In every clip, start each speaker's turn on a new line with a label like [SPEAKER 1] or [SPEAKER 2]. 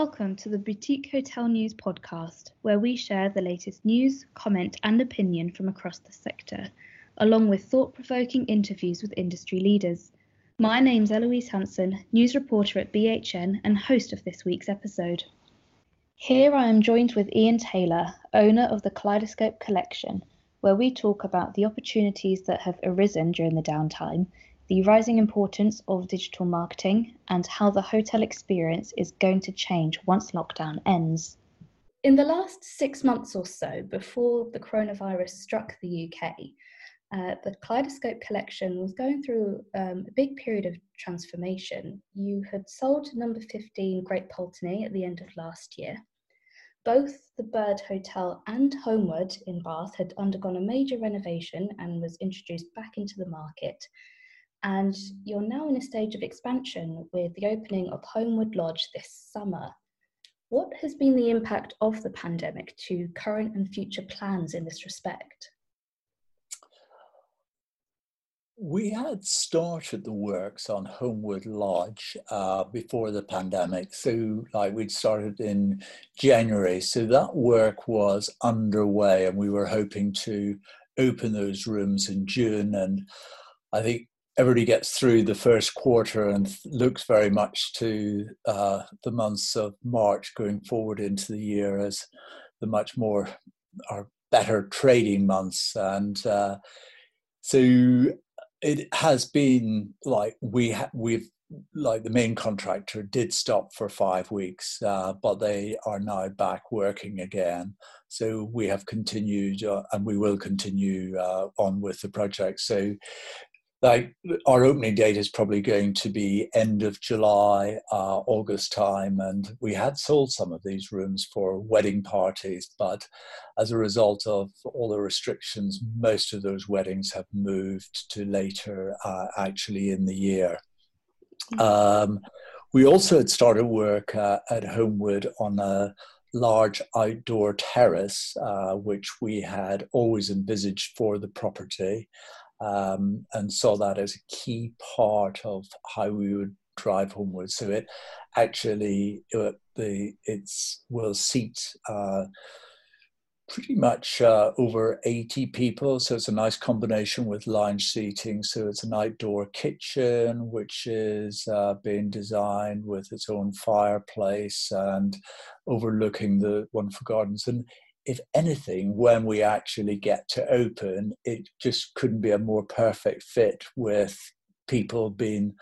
[SPEAKER 1] Welcome to the Boutique Hotel News podcast, where we share the latest news, comment, and opinion from across the sector, along with thought provoking interviews with industry leaders. My name's Eloise Hanson, news reporter at BHN and host of this week's episode. Here I am joined with Ian Taylor, owner of the Kaleidoscope Collection, where we talk about the opportunities that have arisen during the downtime the rising importance of digital marketing, and how the hotel experience is going to change once lockdown ends. In the last six months or so, before the coronavirus struck the UK, uh, the Kaleidoscope collection was going through um, a big period of transformation. You had sold number 15 Great Pulteney at the end of last year. Both the Bird Hotel and Homewood in Bath had undergone a major renovation and was introduced back into the market and you're now in a stage of expansion with the opening of Homewood Lodge this summer. What has been the impact of the pandemic to current and future plans in this respect?
[SPEAKER 2] We had started the works on Homewood Lodge uh, before the pandemic. So, like, we'd started in January. So, that work was underway, and we were hoping to open those rooms in June. And I think everybody gets through the first quarter and looks very much to uh, the months of March going forward into the year as the much more or better trading months. And uh, so it has been like we ha- we've like the main contractor did stop for five weeks, uh, but they are now back working again. So we have continued uh, and we will continue uh, on with the project. So like our opening date is probably going to be end of July, uh, August time, and we had sold some of these rooms for wedding parties, but as a result of all the restrictions, most of those weddings have moved to later, uh, actually in the year. Mm. Um, we also had started work uh, at Homewood on a large outdoor terrace, uh, which we had always envisaged for the property um, and saw that as a key part of how we would drive Homewood. So it actually uh, the it's will seat uh, pretty much uh, over 80 people. So it's a nice combination with lounge seating. So it's an outdoor kitchen, which is uh, being designed with its own fireplace and overlooking the wonderful gardens. And if anything, when we actually get to open, it just couldn't be a more perfect fit with people being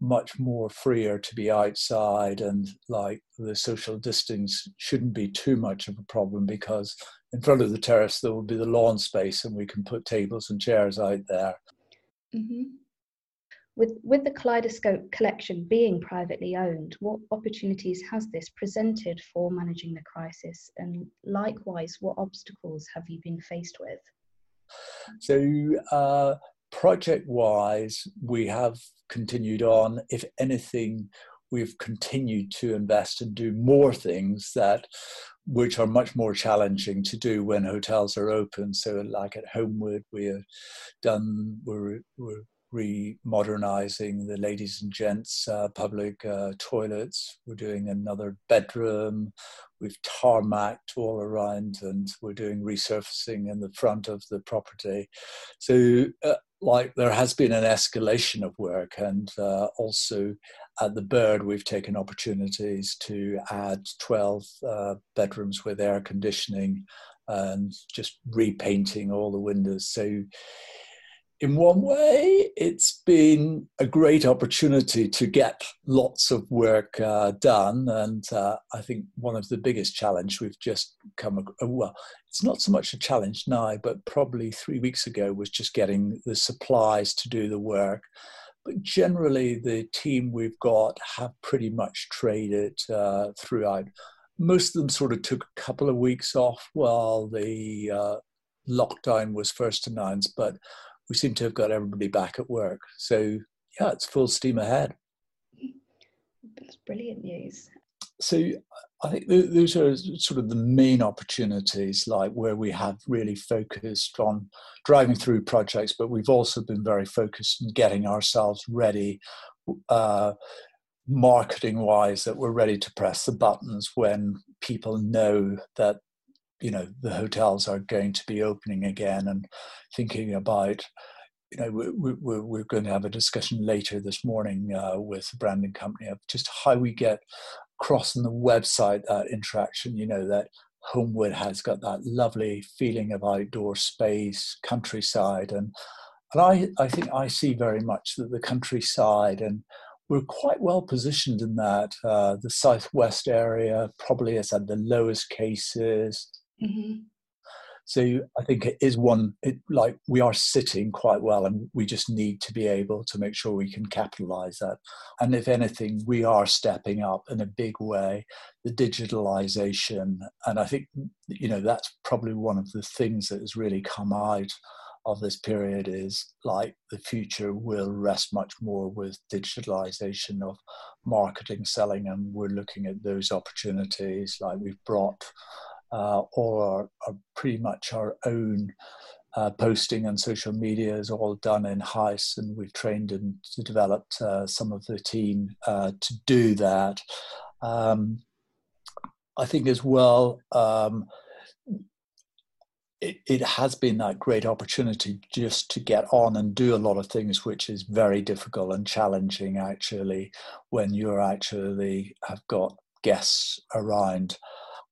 [SPEAKER 2] much more freer to be outside and like the social distance shouldn't be too much of a problem because in front of the terrace there will be the lawn space and we can put tables and chairs out there.
[SPEAKER 1] Mm-hmm. With, with the Kaleidoscope collection being privately owned, what opportunities has this presented for managing the crisis? And likewise, what obstacles have you been faced with?
[SPEAKER 2] So, uh, project wise, we have continued on. If anything, we've continued to invest and do more things that which are much more challenging to do when hotels are open. So, like at Homewood, we have done we're, we're remodernizing the ladies and gents uh, public uh, toilets. We're doing another bedroom. We've tarmacked all around, and we're doing resurfacing in the front of the property. So, uh, like, there has been an escalation of work, and uh, also at the Bird, we've taken opportunities to add 12 uh, bedrooms with air conditioning and just repainting all the windows. So in one way, it's been a great opportunity to get lots of work uh, done. And uh, I think one of the biggest challenge we've just come, uh, well, it's not so much a challenge now, but probably three weeks ago was just getting the supplies to do the work. But generally, the team we've got have pretty much traded uh, throughout. Most of them sort of took a couple of weeks off while the uh, lockdown was first announced, but we seem to have got everybody back at work. So yeah, it's full steam ahead.
[SPEAKER 1] That's brilliant news.
[SPEAKER 2] So I think those are sort of the main opportunities, like where we have really focused on driving through projects, but we've also been very focused on getting ourselves ready uh, marketing wise that we're ready to press the buttons when people know that you know the hotels are going to be opening again and thinking about you know we, we, we're going to have a discussion later this morning uh, with the branding company of just how we get across on the website that interaction you know that homewood has got that lovely feeling of outdoor space countryside and and I, I think I see very much that the countryside and we're quite well positioned in that. Uh, the southwest area probably has had the lowest cases. Mm-hmm. So I think it is one it, like we are sitting quite well, and we just need to be able to make sure we can capitalize that. And if anything, we are stepping up in a big way the digitalization, and I think you know that's probably one of the things that has really come out of this period is like the future will rest much more with digitalization of marketing, selling, and we're looking at those opportunities. Like we've brought uh, all pretty much our own uh, posting and social media is all done in house, and we've trained and developed uh, some of the team uh, to do that. Um, I think as well. Um, it, it has been that great opportunity just to get on and do a lot of things which is very difficult and challenging actually when you're actually have got guests around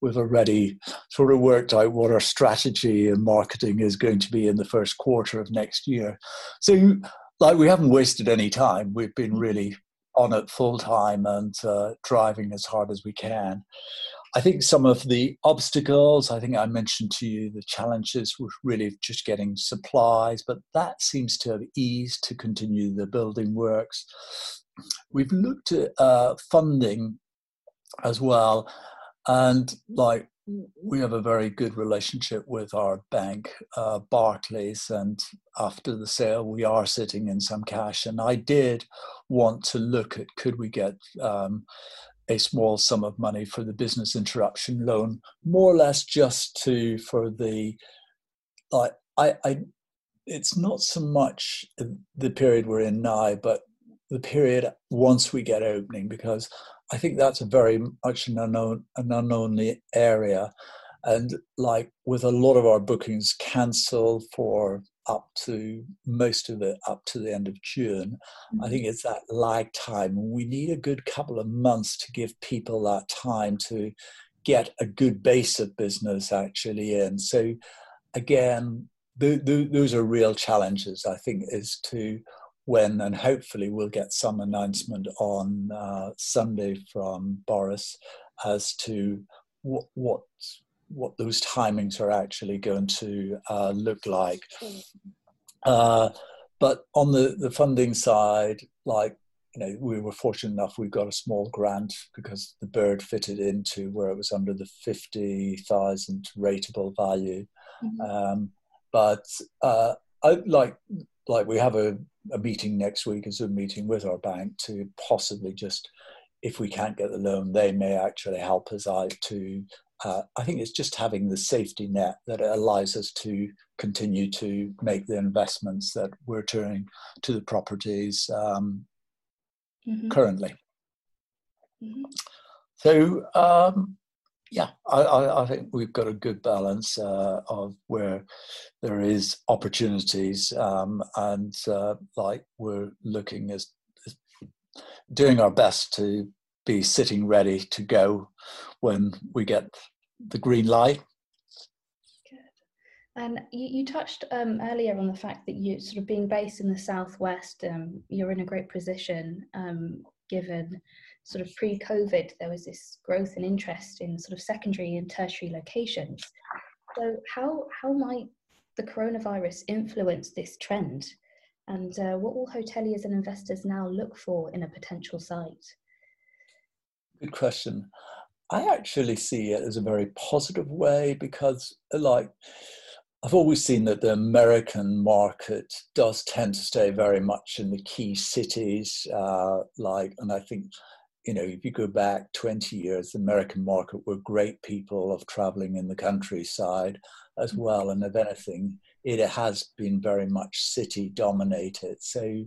[SPEAKER 2] we've already sort of worked out what our strategy and marketing is going to be in the first quarter of next year. So like we haven't wasted any time. We've been really on it full time and uh, driving as hard as we can. I think some of the obstacles, I think I mentioned to you the challenges were really just getting supplies, but that seems to have eased to continue the building works. We've looked at uh, funding as well, and like we have a very good relationship with our bank, uh, Barclays, and after the sale, we are sitting in some cash. And I did want to look at could we get um, a small sum of money for the business interruption loan, more or less just to for the like I, I it's not so much the period we're in now, but the period once we get opening, because I think that's a very much an unknown an unknown area. And like with a lot of our bookings cancelled for up to most of it up to the end of June. Mm-hmm. I think it's that lag time. We need a good couple of months to give people that time to get a good base of business actually in. So, again, th- th- those are real challenges, I think, is to when, and hopefully we'll get some announcement on uh, Sunday from Boris as to what, what what those timings are actually going to uh, look like. Uh, but on the, the funding side, like, you know, we were fortunate enough we got a small grant because the bird fitted into where it was under the 50,000 rateable value. Mm-hmm. Um, but uh, I, like, like we have a, a meeting next week, a Zoom meeting with our bank to possibly just if we can't get the loan, they may actually help us out to uh, I think it's just having the safety net that allows us to continue to make the investments that we're doing to the properties um, mm-hmm. currently. Mm-hmm. So, um, yeah, I, I, I, think we've got a good balance uh, of where there is opportunities um, and uh, like we're looking as, as doing our best to be sitting ready to go when we get the green light.
[SPEAKER 1] Good. And you, you touched um, earlier on the fact that you sort of being based in the southwest, um, you're in a great position um, given sort of pre-COVID there was this growth and interest in sort of secondary and tertiary locations. So how how might the coronavirus influence this trend? And uh, what will hoteliers and investors now look for in a potential site?
[SPEAKER 2] Good question. I actually see it as a very positive way because, like, I've always seen that the American market does tend to stay very much in the key cities. Uh, like, and I think, you know, if you go back 20 years, the American market were great people of traveling in the countryside as mm-hmm. well. And if anything, it has been very much city dominated. So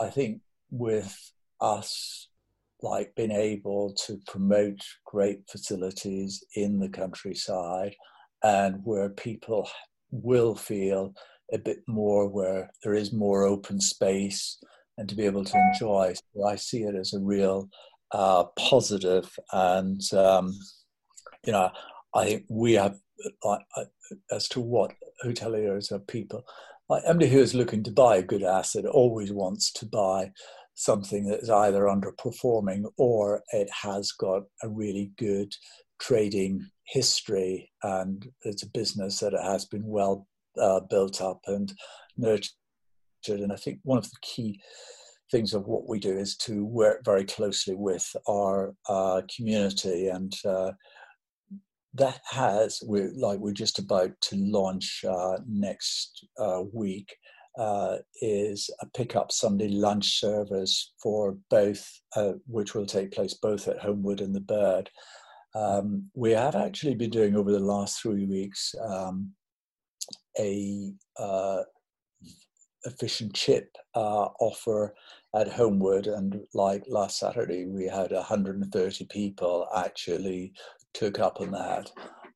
[SPEAKER 2] I think with us like being able to promote great facilities in the countryside and where people will feel a bit more where there is more open space and to be able to enjoy. So I see it as a real uh, positive and um, you know I think we have like as to what hoteliers are people like anybody who is looking to buy a good asset always wants to buy something that is either underperforming or it has got a really good trading history and it's a business that has been well uh, built up and nurtured. And I think one of the key things of what we do is to work very closely with our uh, community and uh, that has we're like we're just about to launch uh, next uh, week uh, is a pick up Sunday lunch service for both, uh, which will take place both at Homewood and the Bird. Um, we have actually been doing over the last three weeks um, a, a fish and chip uh, offer at Homewood, and like last Saturday, we had 130 people actually took up on that.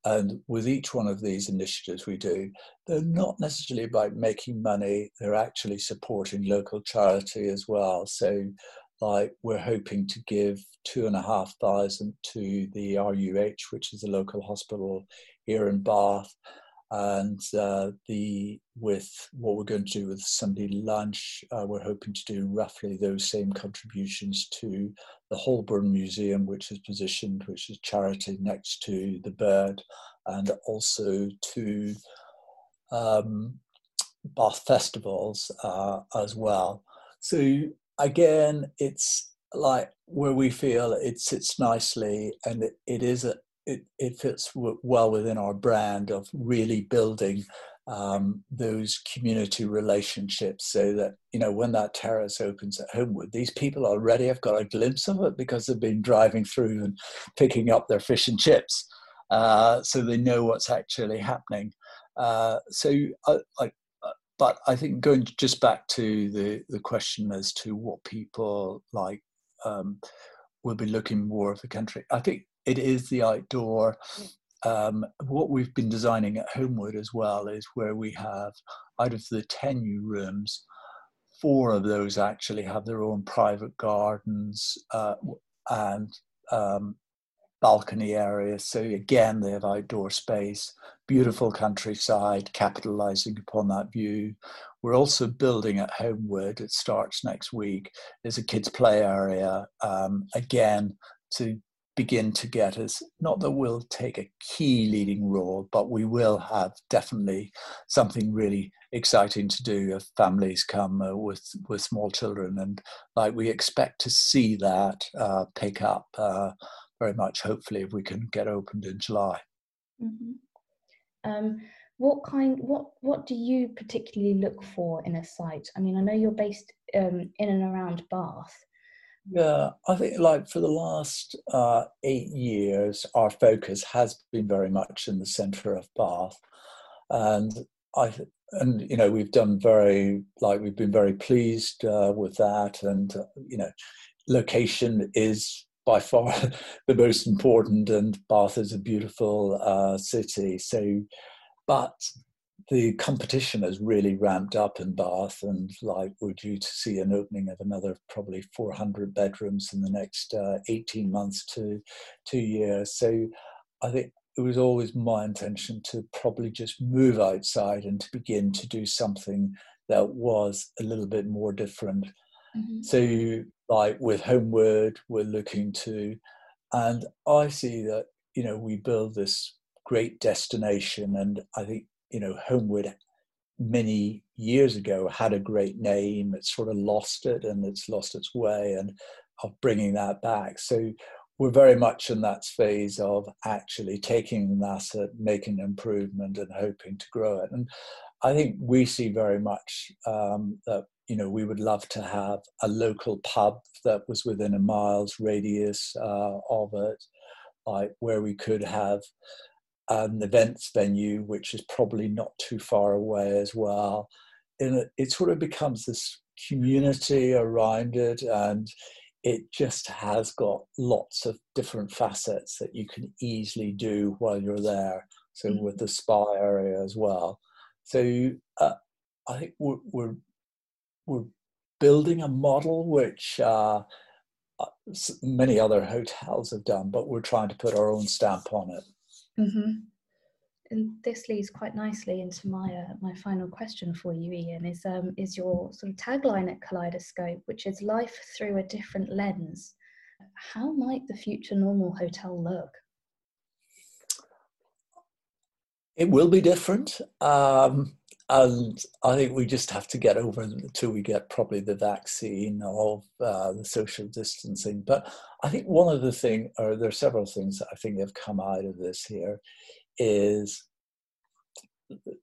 [SPEAKER 2] And with each one of these initiatives we do, they're not necessarily about making money, they're actually supporting local charity as well. So, like, we're hoping to give two and a half thousand to the RUH, which is a local hospital here in Bath and uh, the with what we're going to do with Sunday lunch, uh, we're hoping to do roughly those same contributions to the Holburne Museum, which is positioned, which is charity next to the bird, and also to um, Bath festivals uh, as well. So again, it's like where we feel it sits nicely, and it, it is a, it, it fits w- well within our brand of really building um, those community relationships so that you know when that terrace opens at homewood these people already have got a glimpse of it because they've been driving through and picking up their fish and chips uh, so they know what's actually happening uh, so I, I, uh, but I think going just back to the, the question as to what people like um, will be looking more of the country. I think it is the outdoor. Um, what we've been designing at Homewood as well is where we have, out of the 10 new rooms, four of those actually have their own private gardens uh, and um, balcony areas. So again, they have outdoor space, beautiful countryside, capitalizing upon that view. We're also building at Homewood, it starts next week, there's a kids' play area, um, again, to begin to get us not that we'll take a key leading role but we will have definitely something really exciting to do if families come uh, with with small children. And like we expect to see that uh, pick up uh, very much hopefully if we can get opened in july.
[SPEAKER 1] Mm-hmm. um, what kind what what do you particularly look for in a site? I mean i know you're based um, in and around bath
[SPEAKER 2] yeah, I think like for the last uh, eight years, our focus has been very much in the centre of Bath, and I and you know we've done very like we've been very pleased uh, with that, and uh, you know, location is by far the most important, and Bath is a beautiful uh, city. So, but the competition has really ramped up in Bath, and like we're due to see an opening of another probably 400 bedrooms in the next uh, 18 months to two years. So I think it was always my intention to probably just move outside and to begin to do something that was a little bit more different. Mm-hmm. So, like with Homewood, we're looking to, and I see that you know we build this great destination, and I think you know, Homewood many years ago had a great name. It's sort of lost it and it's lost its way and of bringing that back. So we're very much in that phase of actually taking asset, making an improvement and hoping to grow it. And I think we see very much um, that, you know, we would love to have a local pub that was within a mile's radius uh, of it, like where we could have an events venue, which is probably not too far away as well. And it, it sort of becomes this community around it, and it just has got lots of different facets that you can easily do while you're there. So mm-hmm. with the spa area as well. So uh, I think we're, we're, we're building a model which uh, uh many other hotels have done, but we're trying to put our own stamp on it.
[SPEAKER 1] Mm-hmm. And this leads quite nicely into my uh, my final question for you, Ian. Is um is your sort of tagline at Kaleidoscope, which is life through a different lens. How might the future normal hotel look?
[SPEAKER 2] It will be different. Um, and I think we just have to get over until we get probably the vaccine of uh, the social distancing. But I think one of the things, or there are several things that I think have come out of this here, is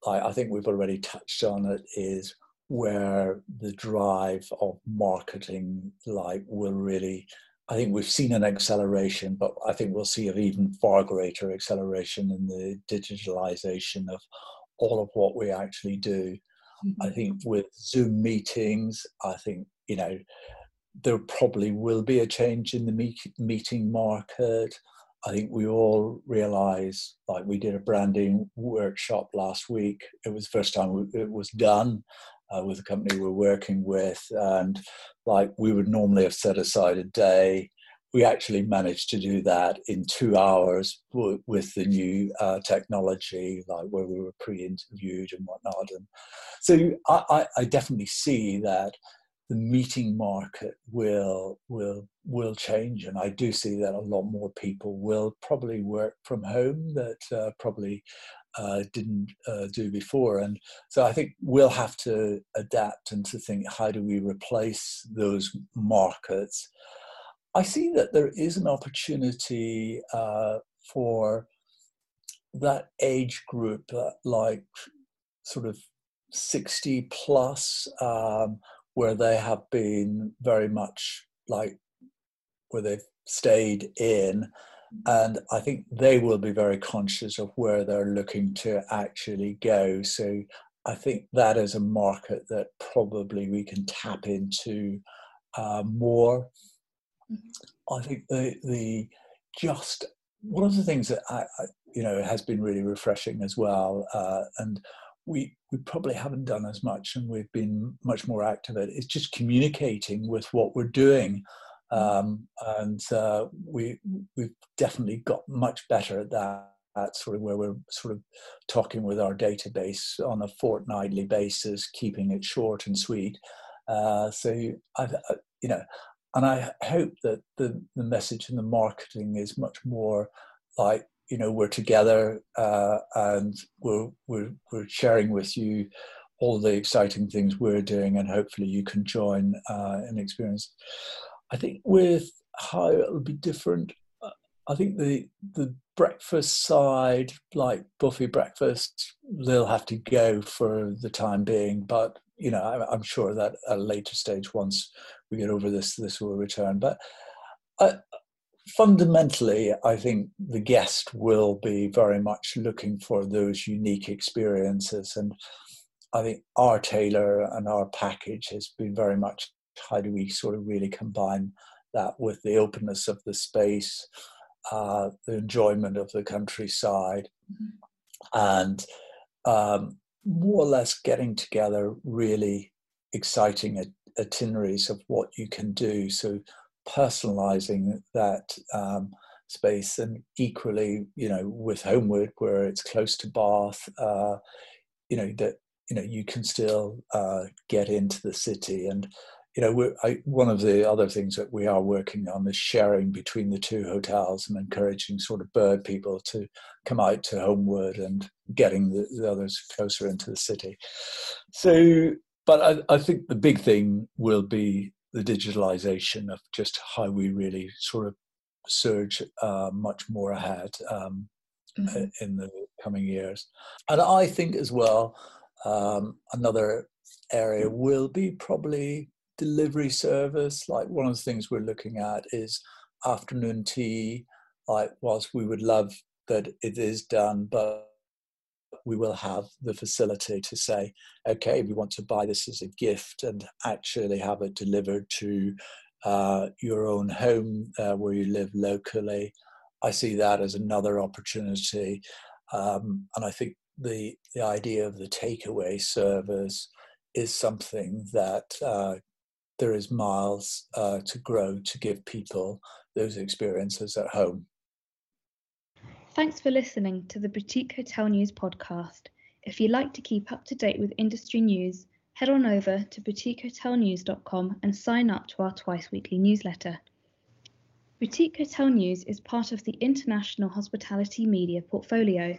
[SPEAKER 2] I, I think we've already touched on it, is where the drive of marketing like will really I think we've seen an acceleration, but I think we'll see an even far greater acceleration in the digitalization of all of what we actually do. Mm-hmm. I think with Zoom meetings, I think, you know, there probably will be a change in the meet- meeting market. I think we all realize, like we did a branding workshop last week. It was the first time it was done uh, with a company we're working with, and like we would normally have set aside a day. We actually managed to do that in two hours w- with the new uh, technology, like where we were pre-interviewed and whatnot. And so I, I, I definitely see that the meeting market will will will change, and I do see that a lot more people will probably work from home that uh, probably uh, didn't uh, do before, and so I think we'll have to adapt and to think how do we replace those markets. I see that there is an opportunity uh, for that age group, uh, like sort of 60 plus, um, where they have been very much like where they've stayed in. And I think they will be very conscious of where they're looking to actually go. So I think that is a market that probably we can tap into uh, more. I think the the just one of the things that I, I you know has been really refreshing as well, uh, and we we probably haven't done as much and we've been much more active at it's just communicating with what we're doing. Um, and uh, we we've definitely got much better at that sort of where we're sort of talking with our database on a fortnightly basis keeping it short and sweet. Uh, so I, I, you know and I hope that the, the message and the marketing is much more like you know we're together uh, and we're, we're we're sharing with you all the exciting things we're doing, and hopefully you can join uh, and experience. I think with how it'll be different. I think the the breakfast side, like buffet breakfast, they'll have to go for the time being. But you know, I'm sure that at a later stage, once we get over this, this will return. But uh, fundamentally, I think the guest will be very much looking for those unique experiences. And I think our tailor and our package has been very much how do we sort of really combine that with the openness of the space, uh, the enjoyment of the countryside, mm-hmm. and um, more or less getting together really exciting itineraries of what you can do. So personalizing that um, space and equally you know with homewood where it's close to bath uh, you know that you know you can still uh, get into the city and you know I, one of the other things that we are working on is sharing between the two hotels and encouraging sort of bird people to come out to homewood and getting the, the others closer into the city so but I, I think the big thing will be the digitalization of just how we really sort of surge uh, much more ahead um, mm-hmm. in the coming years. And I think as well, um, another area will be probably delivery service. Like one of the things we're looking at is afternoon tea. Like, whilst we would love that it is done, but we will have the facility to say, okay, we want to buy this as a gift and actually have it delivered to uh, your own home uh, where you live locally. I see that as another opportunity. Um, and I think the, the idea of the takeaway service is something that uh, there is miles uh, to grow to give people those experiences at home.
[SPEAKER 1] Thanks for listening to the Boutique Hotel News podcast. If you'd like to keep up to date with industry news, head on over to boutiquehotelnews.com and sign up to our twice weekly newsletter. Boutique Hotel News is part of the International Hospitality Media portfolio.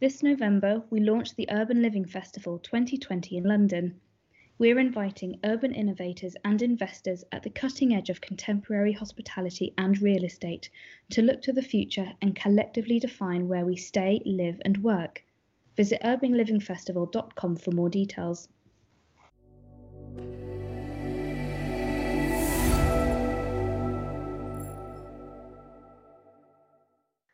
[SPEAKER 1] This November, we launched the Urban Living Festival 2020 in London. We're inviting urban innovators and investors at the cutting edge of contemporary hospitality and real estate to look to the future and collectively define where we stay, live, and work. Visit urbanlivingfestival.com for more details.